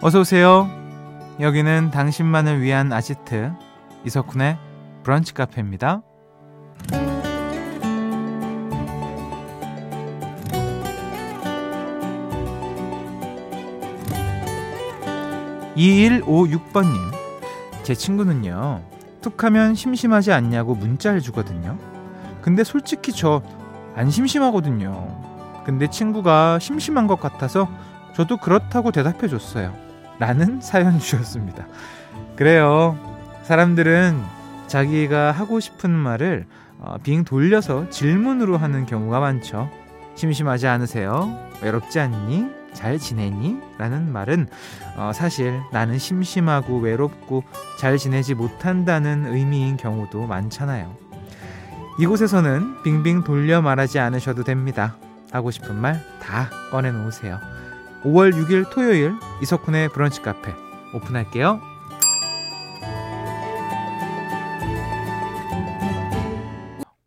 어서 오세요. 여기는 당신만을 위한 아지트 이석훈의 브런치 카페입니다. 2156번님, 제 친구는요, 툭 하면 심심하지 않냐고 문자를 주거든요. 근데 솔직히 저 안 심심하거든요. 근데 친구가 심심한 것 같아서 저도 그렇다고 대답해 줬어요. 라는 사연 주셨습니다. 그래요. 사람들은 자기가 하고 싶은 말을 어, 빙 돌려서 질문으로 하는 경우가 많죠. 심심하지 않으세요? 외롭지 않니? 잘 지내니? 라는 말은 어, 사실 나는 심심하고 외롭고 잘 지내지 못한다는 의미인 경우도 많잖아요. 이곳에서는 빙빙 돌려 말하지 않으셔도 됩니다. 하고 싶은 말 다 꺼내놓으세요. 5월 6일 토요일 이석훈의 브런치 카페 오픈할게요.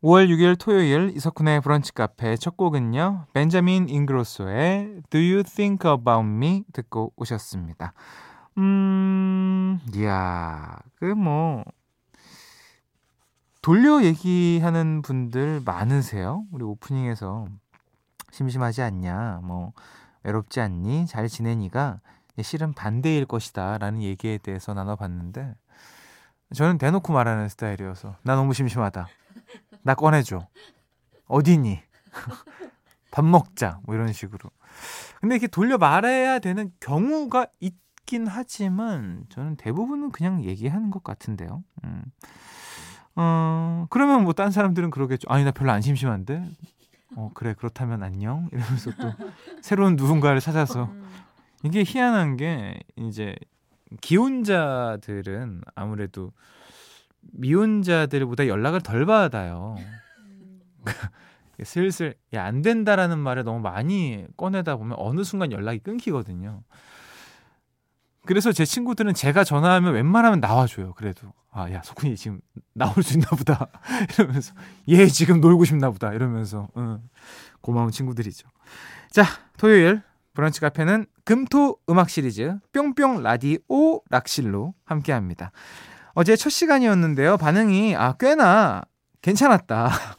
5월 6일 토요일 이석훈의 브런치 카페 첫 곡은요. 벤자민 잉그로소의 Do You Think About Me 듣고 오셨습니다. 음, 이야, 그 뭐, 돌려 얘기하는 분들 많으세요? 우리 오프닝에서 심심하지 않냐, 뭐, 외롭지 않니? 잘 지내니가 실은 반대일 것이다 라는 얘기에 대해서 나눠봤는데 저는 대놓고 말하는 스타일이어서 나 너무 심심하다. 나 꺼내줘. 어디니? 밥 먹자. 뭐 이런 식으로. 근데 이렇게 돌려 말해야 되는 경우가 있긴 하지만 저는 대부분은 그냥 얘기하는 것 같은데요. 음. 어, 그러면 뭐 딴 사람들은 그러겠죠. 아니, 나 별로 안 심심한데? 어, 그래, 그렇다면 안녕? 이러면서 또 새로운 누군가를 찾아서. 음. 이게 희한한 게 이제 기혼자들은 아무래도 미혼자들보다 연락을 덜 받아요. 음. 슬슬 야, 안 된다라는 말을 너무 많이 꺼내다 보면 어느 순간 연락이 끊기거든요. 그래서 제 친구들은 제가 전화하면 웬만하면 나와줘요. 그래도 아야 소kun이 지금 나올 수 있나 보다 이러면서 얘 지금 놀고 싶나 보다 이러면서 응. 고마운 친구들이죠. 자 토요일 브런치 카페는 금토 음악 시리즈 뿅뿅 라디오 락실로 함께합니다. 어제 첫 시간이었는데요. 반응이 아 꽤나 괜찮았다.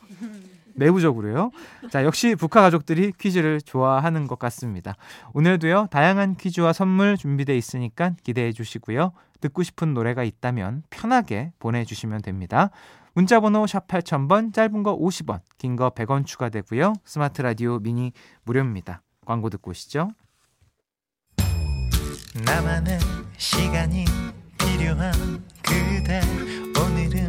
내부적으로요. 자, 역시 북한 가족들이 퀴즈를 좋아하는 것 같습니다. 오늘도요, 다양한 퀴즈와 선물 준비되어 있으니까 기대해 주시고요. 듣고 싶은 노래가 있다면 편하게 보내주시면 됩니다. 문자번호 샵 8000번, 짧은 거 50원, 긴 거 100원 추가되고요. 스마트 라디오 미니 무료입니다. 광고 듣고 오시죠. 나만의 시간이 필요한 그대 오늘은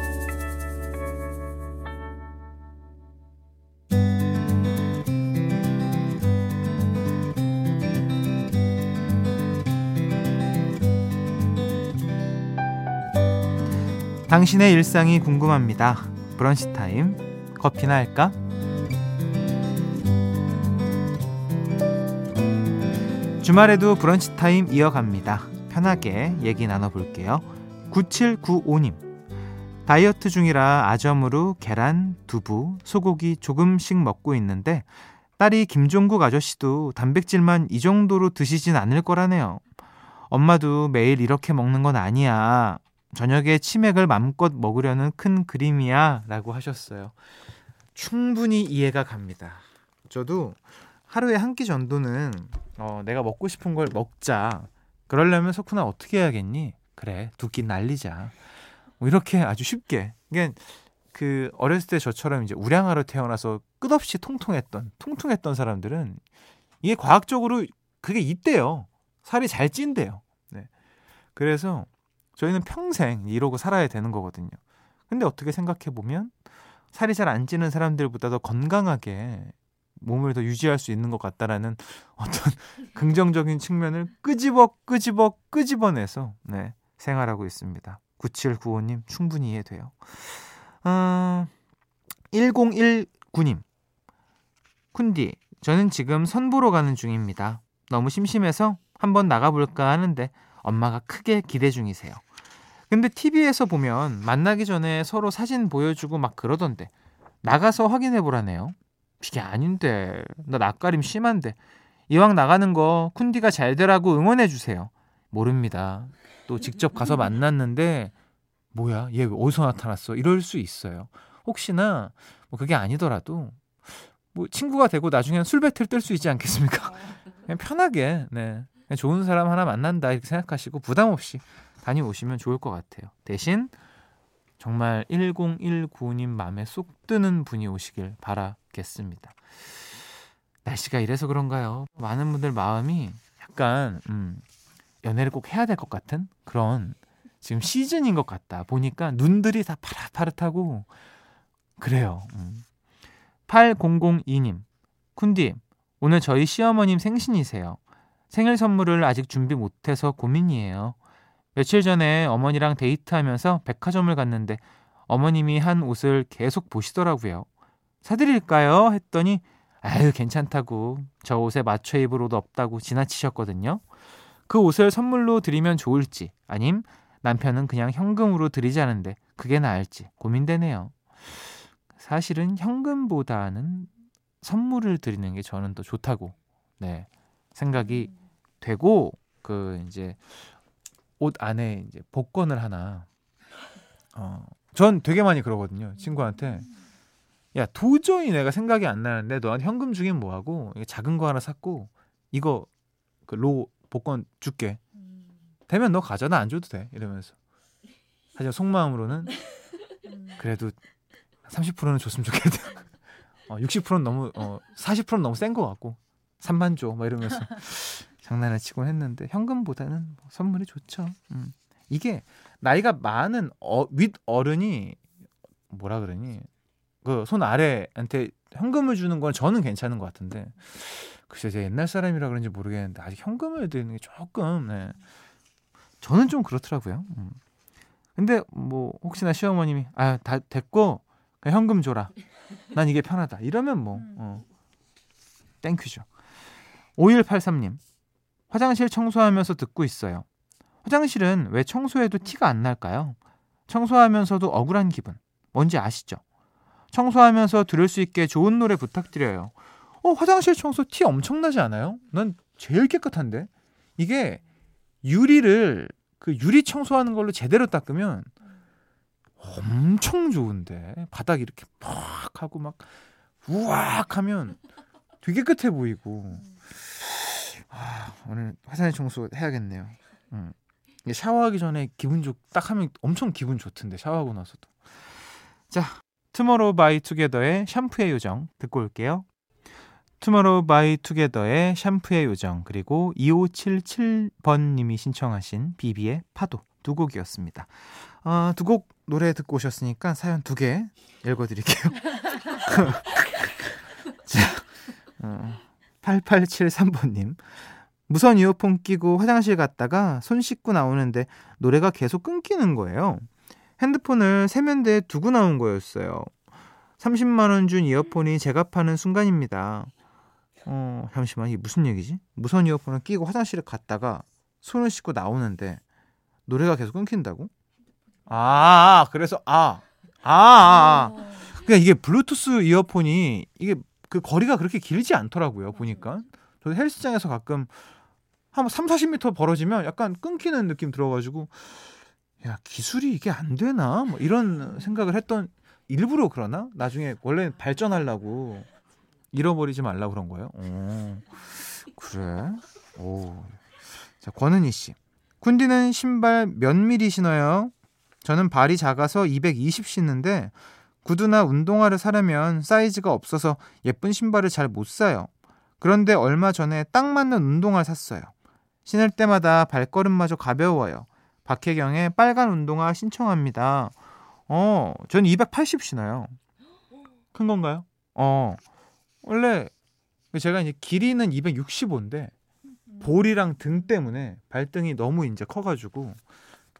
당신의 일상이 궁금합니다. 브런치 타임 커피나 할까? 주말에도 브런치 타임 이어갑니다. 편하게 얘기 나눠볼게요. 9795님. 다이어트 중이라 아점으로 계란, 두부, 소고기 조금씩 먹고 있는데 딸이 김종국 아저씨도 단백질만 이 정도로 드시진 않을 거라네요. 엄마도 매일 이렇게 먹는 건 아니야. 저녁에 치맥을 맘껏 먹으려는 큰 그림이야 라고 하셨어요. 충분히 이해가 갑니다. 저도 하루에 한 끼 정도는 어, 내가 먹고 싶은 걸 먹자. 그러려면 석훈아 어떻게 해야겠니? 그래 두 끼 날리자. 뭐 이렇게 아주 쉽게. 그 어렸을 때 저처럼 이제 우량아로 태어나서 끝없이 통통했던 통통했던 사람들은 이게 과학적으로 그게 있대요. 살이 잘 찐대요. 네. 그래서 저희는 평생 이러고 살아야 되는 거거든요. 근데 어떻게 생각해 보면 살이 잘 안 찌는 사람들보다 더 건강하게 몸을 더 유지할 수 있는 것 같다라는 어떤 긍정적인 측면을 끄집어 끄집어 끄집어내서 네, 생활하고 있습니다. 9795님 충분히 이해돼요. 어, 1019님. 쿤디, 저는 지금 선보러 가는 중입니다. 너무 심심해서 한번 나가볼까 하는데 엄마가 크게 기대 중이세요. 근데 TV에서 보면 만나기 전에 서로 사진 보여주고 막 그러던데 나가서 확인해 보라네요. 이게 아닌데 나 낯가림 심한데 이왕 나가는 거 쿤디가 잘 되라고 응원해 주세요. 모릅니다. 또 직접 가서 만났는데 뭐야 얘 어디서 나타났어 이럴 수 있어요. 혹시나 뭐 그게 아니더라도 뭐 친구가 되고 나중엔 술 배틀 뜰 수 있지 않겠습니까? 그냥 편하게 네 그냥 좋은 사람 하나 만난다 이렇게 생각하시고 부담 없이 다녀오시면 좋을 것 같아요. 대신 정말 1019님 마음에 쏙 드는 분이 오시길 바라겠습니다. 날씨가 이래서 그런가요? 많은 분들 마음이 약간 음, 연애를 꼭 해야 될 것 같은 그런 지금 시즌인 것 같다. 보니까 눈들이 다 파릇파릇하고 그래요. 음. 8002님, 쿤디, 오늘 저희 시어머님 생신이세요. 생일 선물을 아직 준비 못해서 고민이에요. 며칠 전에 어머니랑 데이트하면서 백화점을 갔는데 어머님이 한 옷을 계속 보시더라고요. 사드릴까요? 했더니 아유 괜찮다고 저 옷에 맞춰 입을 옷 없다고 지나치셨거든요. 그 옷을 선물로 드리면 좋을지 아님 남편은 그냥 현금으로 드리자는데 그게 나을지 고민되네요. 사실은 현금보다는 선물을 드리는 게 저는 더 좋다고 네 생각이 되고 그 이제 옷 안에 이제 복권을 하나. 어 전 되게 많이 그러거든요 친구한테. 야 도저히 내가 생각이 안 나는데 너한테 현금 주긴 뭐하고 작은 거 하나 샀고 이거 그 로 복권 줄게. 되면 너 가져 나 안 줘도 돼 이러면서. 하지만 속마음으로는 그래도 30%는 줬으면 좋겠다. 어, 60%는 너무 어, 40%는 너무 센것 같고 3만 줘 막 이러면서 장난을 치곤 했는데 현금보다는 뭐 선물이 좋죠. 음. 이게 나이가 많은 어, 윗 어른이 뭐라 그러니 그 손 아래한테 현금을 주는 건 저는 괜찮은 것 같은데 글쎄 제 옛날 사람이라 그런지 모르겠는데 아직 현금을 드리는 게 조금 네. 저는 좀 그렇더라고요. 음. 근데 뭐 혹시나 시어머님이 아 다 됐고 그냥 현금 줘라. 난 이게 편하다. 이러면 뭐 어. thank you죠. 5183님 화장실 청소하면서 듣고 있어요. 화장실은 왜 청소해도 티가 안 날까요? 청소하면서도 억울한 기분. 뭔지 아시죠? 청소하면서 들을 수 있게 좋은 노래 부탁드려요. 어, 화장실 청소 티 엄청나지 않아요? 난 제일 깨끗한데. 이게 유리를 그 유리 청소하는 걸로 제대로 닦으면 엄청 좋은데 바닥 이렇게 팍 하고 막 우악 하면 되게 깨끗해 보이고 아, 오늘 화장실 청소 해야겠네요. 음. 샤워하기 전에 기분 좋 딱 하면 엄청 기분 좋던데 샤워하고 나서도. 자, 투모로우 바이 투게더의 샴푸의 요정 듣고 올게요. 투모로우 바이 투게더의 샴푸의 요정 그리고 2577번 님이 신청하신 비비의 파도 두 곡이었습니다. 어, 두곡 노래 듣고 오셨으니까 사연 두 개 읽어드릴게요. 자, 어, 8873번님. 무선 이어폰 끼고 화장실 갔다가 손 씻고 나오는데 노래가 계속 끊기는 거예요. 핸드폰을 세면대에 두고 나온 거였어요. 30만원 준 이어폰이 제가 파는 순간입니다. 어, 잠시만, 이게 무슨 얘기지? 무선 이어폰을 끼고 화장실에 갔다가 손을 씻고 나오는데 노래가 계속 끊긴다고? 아, 그래서, 아, 아, 아, 아. 그러니까 이게 블루투스 이어폰이 이게 그 거리가 그렇게 길지 않더라고요. 보니까. 저 헬스장에서 가끔 한 3, 40m 벌어지면 약간 끊기는 느낌 들어가지고 야 기술이 이게 안 되나 뭐 이런 생각을 했던 일부러 그러나 나중에 원래 발전하려고 잃어버리지 말라 그런 거예요. 오, 그래? 오. 자 권은희 씨, 쿤디는 신발 몇 미리 신어요? 저는 발이 작아서 220 신는데 구두나 운동화를 사려면 사이즈가 없어서 예쁜 신발을 잘 못 사요. 그런데 얼마 전에 딱 맞는 운동화를 샀어요. 신을 때마다 발걸음마저 가벼워요. 박혜경의 빨간 운동화 신청합니다. 어, 전 280 신어요. 큰 건가요? 어, 원래 제가 이제 길이는 265인데 볼이랑 등 때문에 발등이 너무 이제 커가지고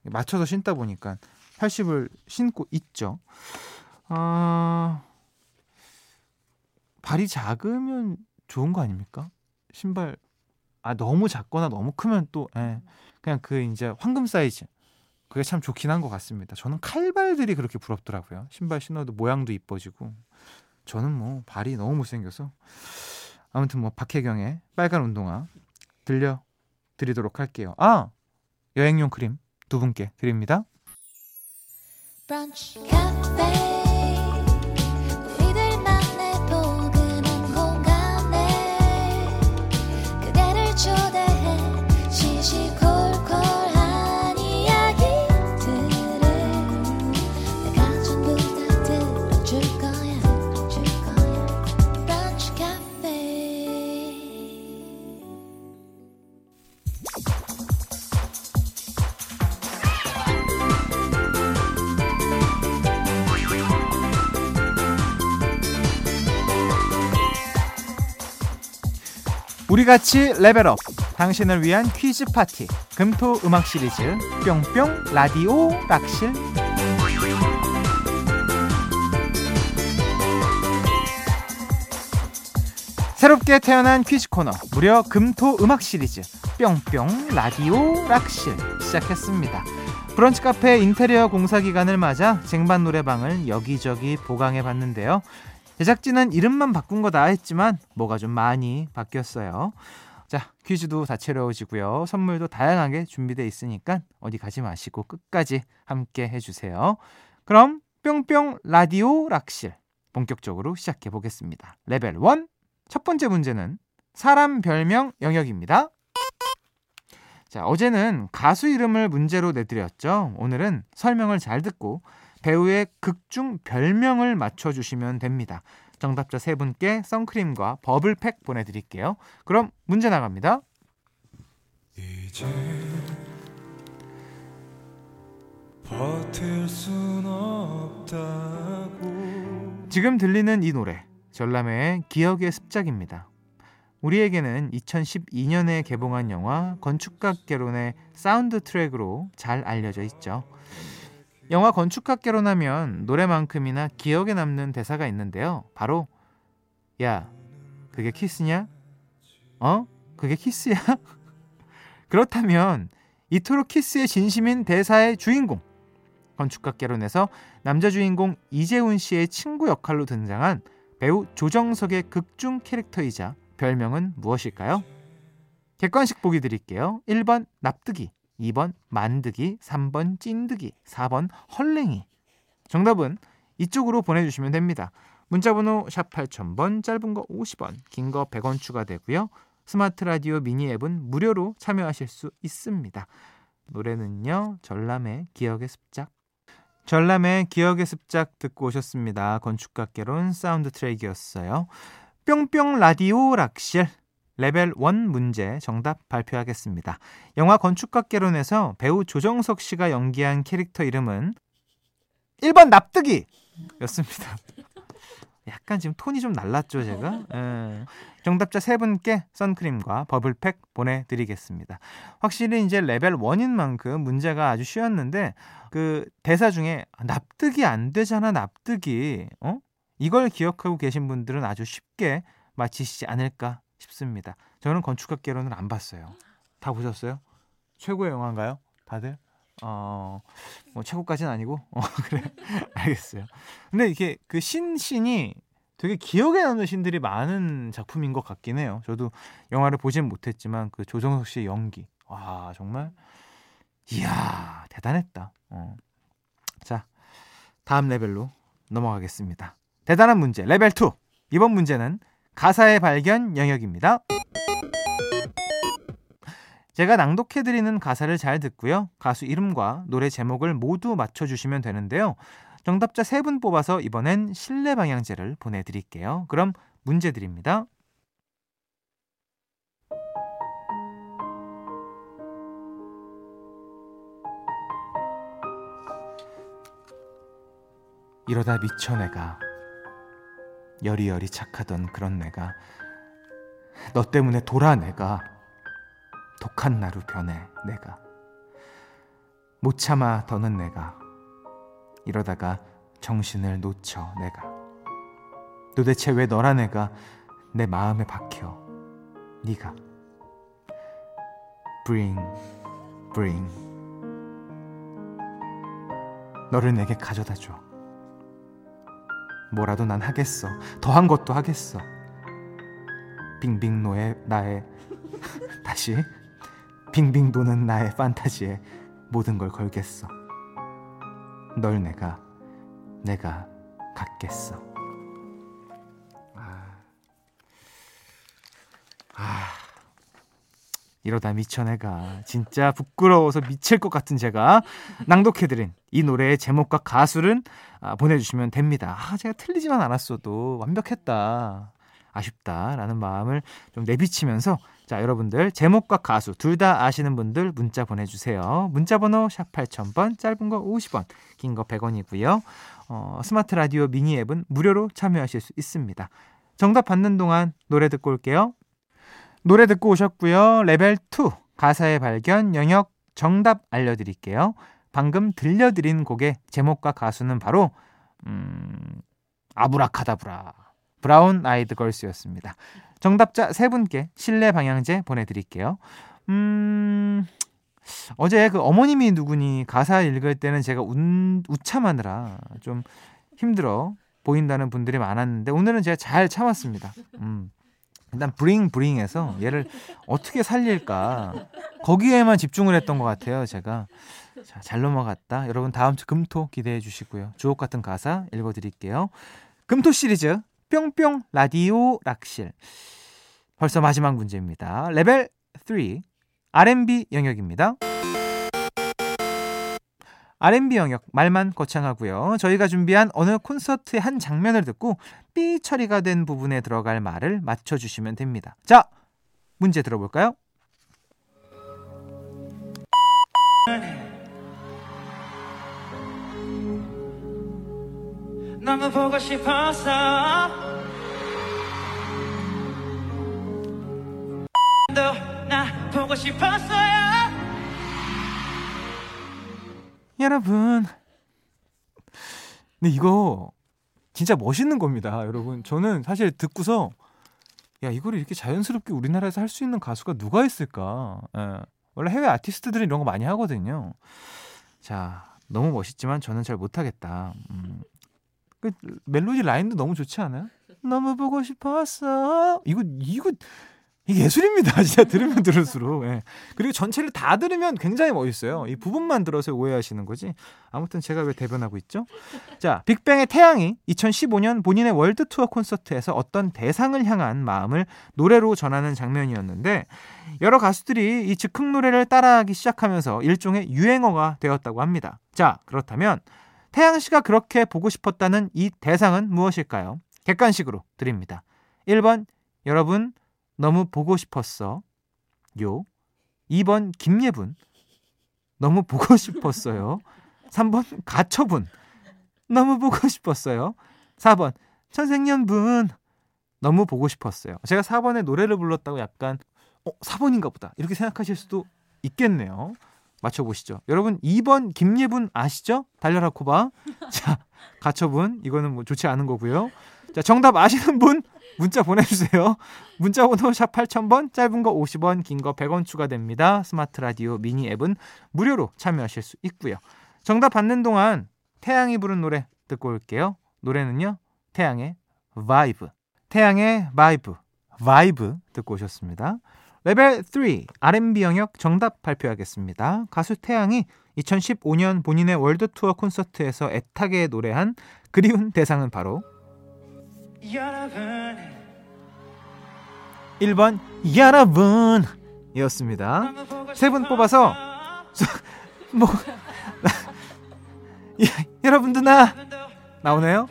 맞춰서 신다 보니까 80을 신고 있죠. 어, 발이 작으면 좋은 거 아닙니까? 신발 아 너무 작거나 너무 크면 또 예, 그냥 그 이제 황금 사이즈 그게 참 좋긴 한 것 같습니다. 저는 칼발들이 그렇게 부럽더라고요. 신발 신어도 모양도 이뻐지고 저는 뭐 발이 너무 못생겨서 아무튼 뭐 박혜경의 빨간 운동화 들려 드리도록 할게요. 아 여행용 크림 두 분께 드립니다. 브런치, 우리 같이 레벨업. 당신을 위한 퀴즈 파티. 금토 음악 시리즈. 뿅뿅 라디오 락실. 새롭게 태어난 퀴즈 코너. 무려 금토 음악 시리즈. 뿅뿅 라디오 락실. 시작했습니다. 브런치 카페 인테리어 공사 기간을 맞아 쟁반 노래방을 여기저기 보강해 봤는데요. 제작진은 이름만 바꾼 거다 했지만 뭐가 좀 많이 바뀌었어요. 자, 퀴즈도 다채로워지고요. 선물도 다양하게 준비되어 있으니까 어디 가지 마시고 끝까지 함께 해주세요. 그럼 뿅뿅 라디오 락실 본격적으로 시작해 보겠습니다. 레벨 1. 첫 번째 문제는 사람 별명 영역입니다. 자, 어제는 가수 이름을 문제로 내드렸죠. 오늘은 설명을 잘 듣고 배우의 극중 별명을 맞춰주시면 됩니다. 정답자 세 분께 선크림과 버블팩 보내드릴게요. 그럼 문제 나갑니다. 지금 들리는 이 노래 전람회의 기억의 습작입니다. 우리에게는 2012년에 개봉한 영화 건축학개론의 사운드 트랙으로 잘 알려져 있죠. 영화 건축학개론 하면 노래만큼이나 기억에 남는 대사가 있는데요. 바로 야, 그게 키스냐? 어? 그게 키스야? 그렇다면 이토록 키스의 진심인 대사의 주인공 건축학개론에서 남자 주인공 이재훈 씨의 친구 역할로 등장한 배우 조정석의 극중 캐릭터이자 별명은 무엇일까요? 객관식 보기 드릴게요. 1번 납득이 2번 만득이, 3번 찐드기, 4번 헐랭이. 정답은 이쪽으로 보내주시면 됩니다. 문자번호 샵 8000번, 짧은 거 50원, 긴 거 100원 추가되고요. 스마트 라디오 미니 앱은 무료로 참여하실 수 있습니다. 노래는요, 전람회의 기억의 습작. 전람회의 기억의 습작 듣고 오셨습니다. 건축학개론 사운드 트랙이었어요. 뿅뿅 라디오 락실 레벨 1 문제 정답 발표하겠습니다. 영화 건축학개론에서 배우 조정석 씨가 연기한 캐릭터 이름은 1번 납득이 였습니다. 약간 지금 톤이 좀 날랐죠, 제가? 예. 정답자 세 분께 선크림과 버블팩 보내드리겠습니다. 확실히 이제 레벨 1인 만큼 문제가 아주 쉬웠는데, 그 대사 중에 납득이 안 되잖아, 납득이. 어? 이걸 기억하고 계신 분들은 아주 쉽게 맞히시지 않을까 싶습니다. 저는 건축학개론을 안 봤어요. 다 보셨어요? 최고의 영화인가요? 다들? 어, 뭐 최고까지는 아니고, 어, 그래. 알겠어요. 근데 이게 그 신신이 되게 기억에 남는 신들이 많은 작품인 것 같긴 해요. 저도 영화를 보진 못했지만 그 조정석 씨의 연기. 와, 정말. 이야, 대단했다. 어. 자, 다음 레벨로 넘어가겠습니다. 대단한 문제, 레벨 2. 이번 문제는 가사의 발견 영역입니다. 제가 낭독해드리는 가사를 잘 듣고요. 가수 이름과 노래 제목을 모두 맞춰주시면 되는데요. 정답자 3분 뽑아서 이번엔 실내 방향제를 보내드릴게요. 그럼 문제 드립니다. 이러다 미쳐 내가 여리여리 착하던 그런 내가 너 때문에 돌아 내가 독한 나루 변해 내가 못 참아 더는 내가 이러다가 정신을 놓쳐 내가. 도대체 왜 너란 애가 내 마음에 박혀? 네가. Bring bring. 너를 내게 가져다 줘 뭐라도 난 하겠어. 더한 것도 하겠어. 빙빙 노의 나의 다시. 빙빙 도는 나의 판타지에 모든 걸 걸겠어. 널 내가 내가 갖겠어 이러다 미쳐 내가 진짜 부끄러워서 미칠 것 같은 제가 낭독해드린 이 노래의 제목과 가수를 아, 보내주시면 됩니다. 아, 제가 틀리지만 않았어도 완벽했다. 아쉽다라는 마음을 좀 내비치면서 자 여러분들 제목과 가수 둘 다 아시는 분들 문자 보내주세요. 문자번호 샵 8000번 짧은 거 50원 긴 거 100원이고요. 어, 스마트 라디오 미니 앱은 무료로 참여하실 수 있습니다. 정답 받는 동안 노래 듣고 올게요. 노래 듣고 오셨고요. 레벨 2 가사의 발견 영역 정답 알려드릴게요. 방금 들려드린 곡의 제목과 가수는 바로 음, 아브라카다브라 브라운 아이드 걸스였습니다. 정답자 세 분께 실내 방향제 보내드릴게요. 음, 어제 그 어머님이 누구니 가사 읽을 때는 제가 운, 우참하느라 좀 힘들어 보인다는 분들이 많았는데 오늘은 제가 잘 참았습니다. 음. 일단 bling bling해서 얘를 어떻게 살릴까? 거기에만 집중을 했던 것 같아요 제가. 자, 잘 넘어갔다. 여러분 다음 주 금토 기대해 주시고요. 주옥 같은 가사 읽어드릴게요. 금토 시리즈 뿅뿅 라디오 락실. 벌써 마지막 문제입니다. 레벨 3 R&B 영역입니다 R&B 영역 말만 거창하고요. 저희가 준비한 어느 콘서트의 한 장면을 듣고 삐 처리가 된 부분에 들어갈 말을 맞춰 주시면 됩니다. 자, 문제 들어볼까요? 너무 보고 싶었어 나 보고 싶었어요 여러분. 근데 이거 진짜 멋있는 겁니다, 여러분. 저는 사실 듣고서 야 이거를 이렇게 자연스럽게 우리나라에서 할 수 있는 가수가 누가 있을까? 예. 원래 해외 아티스트들은 이런 거 많이 하거든요. 자, 너무 멋있지만 저는 잘 못하겠다. 음. 그 멜로디 라인도 너무 좋지 않아요? 너무 보고 싶었어. 이거 이거 이게 예술입니다. 진짜 들으면 들을수록. 예. 그리고 전체를 다 들으면 굉장히 멋있어요. 이 부분만 들어서 오해하시는 거지. 아무튼 제가 왜 대변하고 있죠? 자, 빅뱅의 태양이 2015년 본인의 월드 투어 콘서트에서 어떤 대상을 향한 마음을 노래로 전하는 장면이었는데 여러 가수들이 이 즉흥 노래를 따라하기 시작하면서 일종의 유행어가 되었다고 합니다. 자, 그렇다면 태양 씨가 그렇게 보고 싶었다는 이 대상은 무엇일까요? 객관식으로 드립니다. 1번 여러분 너무 보고 싶었어. 요. 2번 김예분. 너무 보고 싶었어요. 3번 가처분. 너무 보고 싶었어요. 4번 천생연분. 너무 보고 싶었어요. 제가 4번에 노래를 불렀다고 약간 어, 4번인가 보다. 이렇게 생각하실 수도 있겠네요. 맞춰보시죠. 여러분 2번 김예분 아시죠? 달려라 코바. 자, 가처분. 이거는 뭐 좋지 않은 거고요. 자, 정답 아시는 분 문자 보내주세요. 문자 번호 샵 8000번, 짧은 거 50원, 긴 거 100원 추가됩니다. 스마트 라디오 미니 앱은 무료로 참여하실 수 있고요. 정답 받는 동안 태양이 부른 노래 듣고 올게요. 노래는요, 태양의 Vibe. 태양의 Vibe, Vibe 듣고 오셨습니다. 레벨 3 R&B 영역 정답 발표하겠습니다. 가수 태양이 2015년 본인의 월드 투어 콘서트에서 애타게 노래한 그리운 대상은 바로 1번 여러분 이었습니다. 세 분 뽑아서 뭐 여러분들 나 나오네요.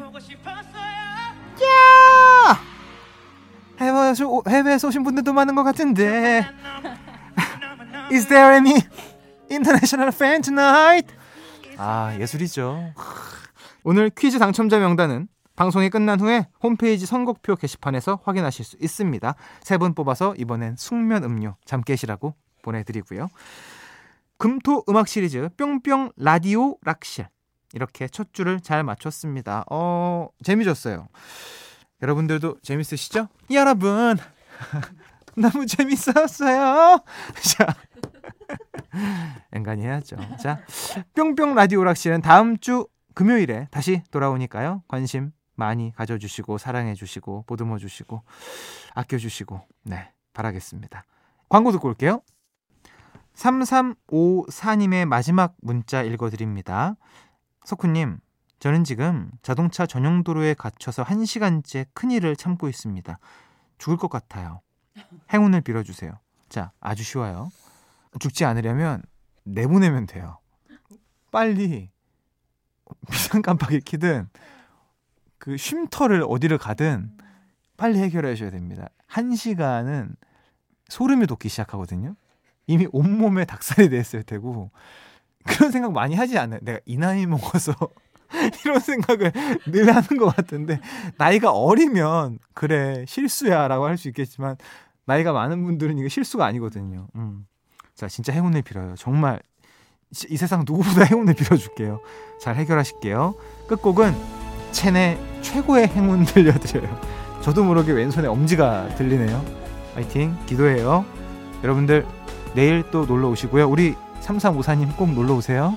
야! 해외에서, 해외에서 오신 분들도 많은 것 같은데 Is there any international fan tonight? 아 예술이죠. 오늘 퀴즈 당첨자 명단은 방송이 끝난 후에 홈페이지 선곡표 게시판에서 확인하실 수 있습니다. 세 분 뽑아서 이번엔 숙면 음료 잠 깨시라고 보내드리고요. 금토 음악 시리즈 뿅뿅 라디오 락실 이렇게 첫 줄을 잘 맞췄습니다. 어 재미졌어요. 여러분들도 재밌으시죠? 여러분 너무 재밌었어요. 자, 앵간히 해야죠. 자, 뿅뿅 라디오 락실은 다음 주 금요일에 다시 돌아오니까요. 관심 많이 가져주시고 사랑해주시고 보듬어주시고 아껴주시고 네 바라겠습니다. 광고 듣고 올게요. 3354님의 마지막 문자 읽어드립니다. 석훈님, 저는 지금 자동차 전용 도로에 갇혀서 1시간째 큰일을 참고 있습니다. 죽을 것 같아요. 행운을 빌어주세요. 자, 아주 쉬워요. 죽지 않으려면 내보내면 돼요. 빨리 비상 깜빡이 키든 그 쉼터를 어디를 가든 빨리 해결해 주셔야 됩니다. 1시간은 소름이 돋기 시작하거든요. 이미 온몸에 닭살이 됐을 테고 그런 생각 많이 하지 않아요. 내가 이 나이 먹어서 이런 생각을 늘 하는 것 같은데 나이가 어리면 그래 실수야라고 할 수 있겠지만 나이가 많은 분들은 이게 실수가 아니거든요. 음. 자 진짜 행운을 빌어요. 정말 이 세상 누구보다 행운을 빌어줄게요. 잘 해결하실게요. 끝곡은 첸의 최고의 행운 들려드려요. 저도 모르게 왼손에 엄지가 들리네요. 파이팅 기도해요. 여러분들 내일 또 놀러 오시고요. 우리 3354님 꼭 놀러 오세요.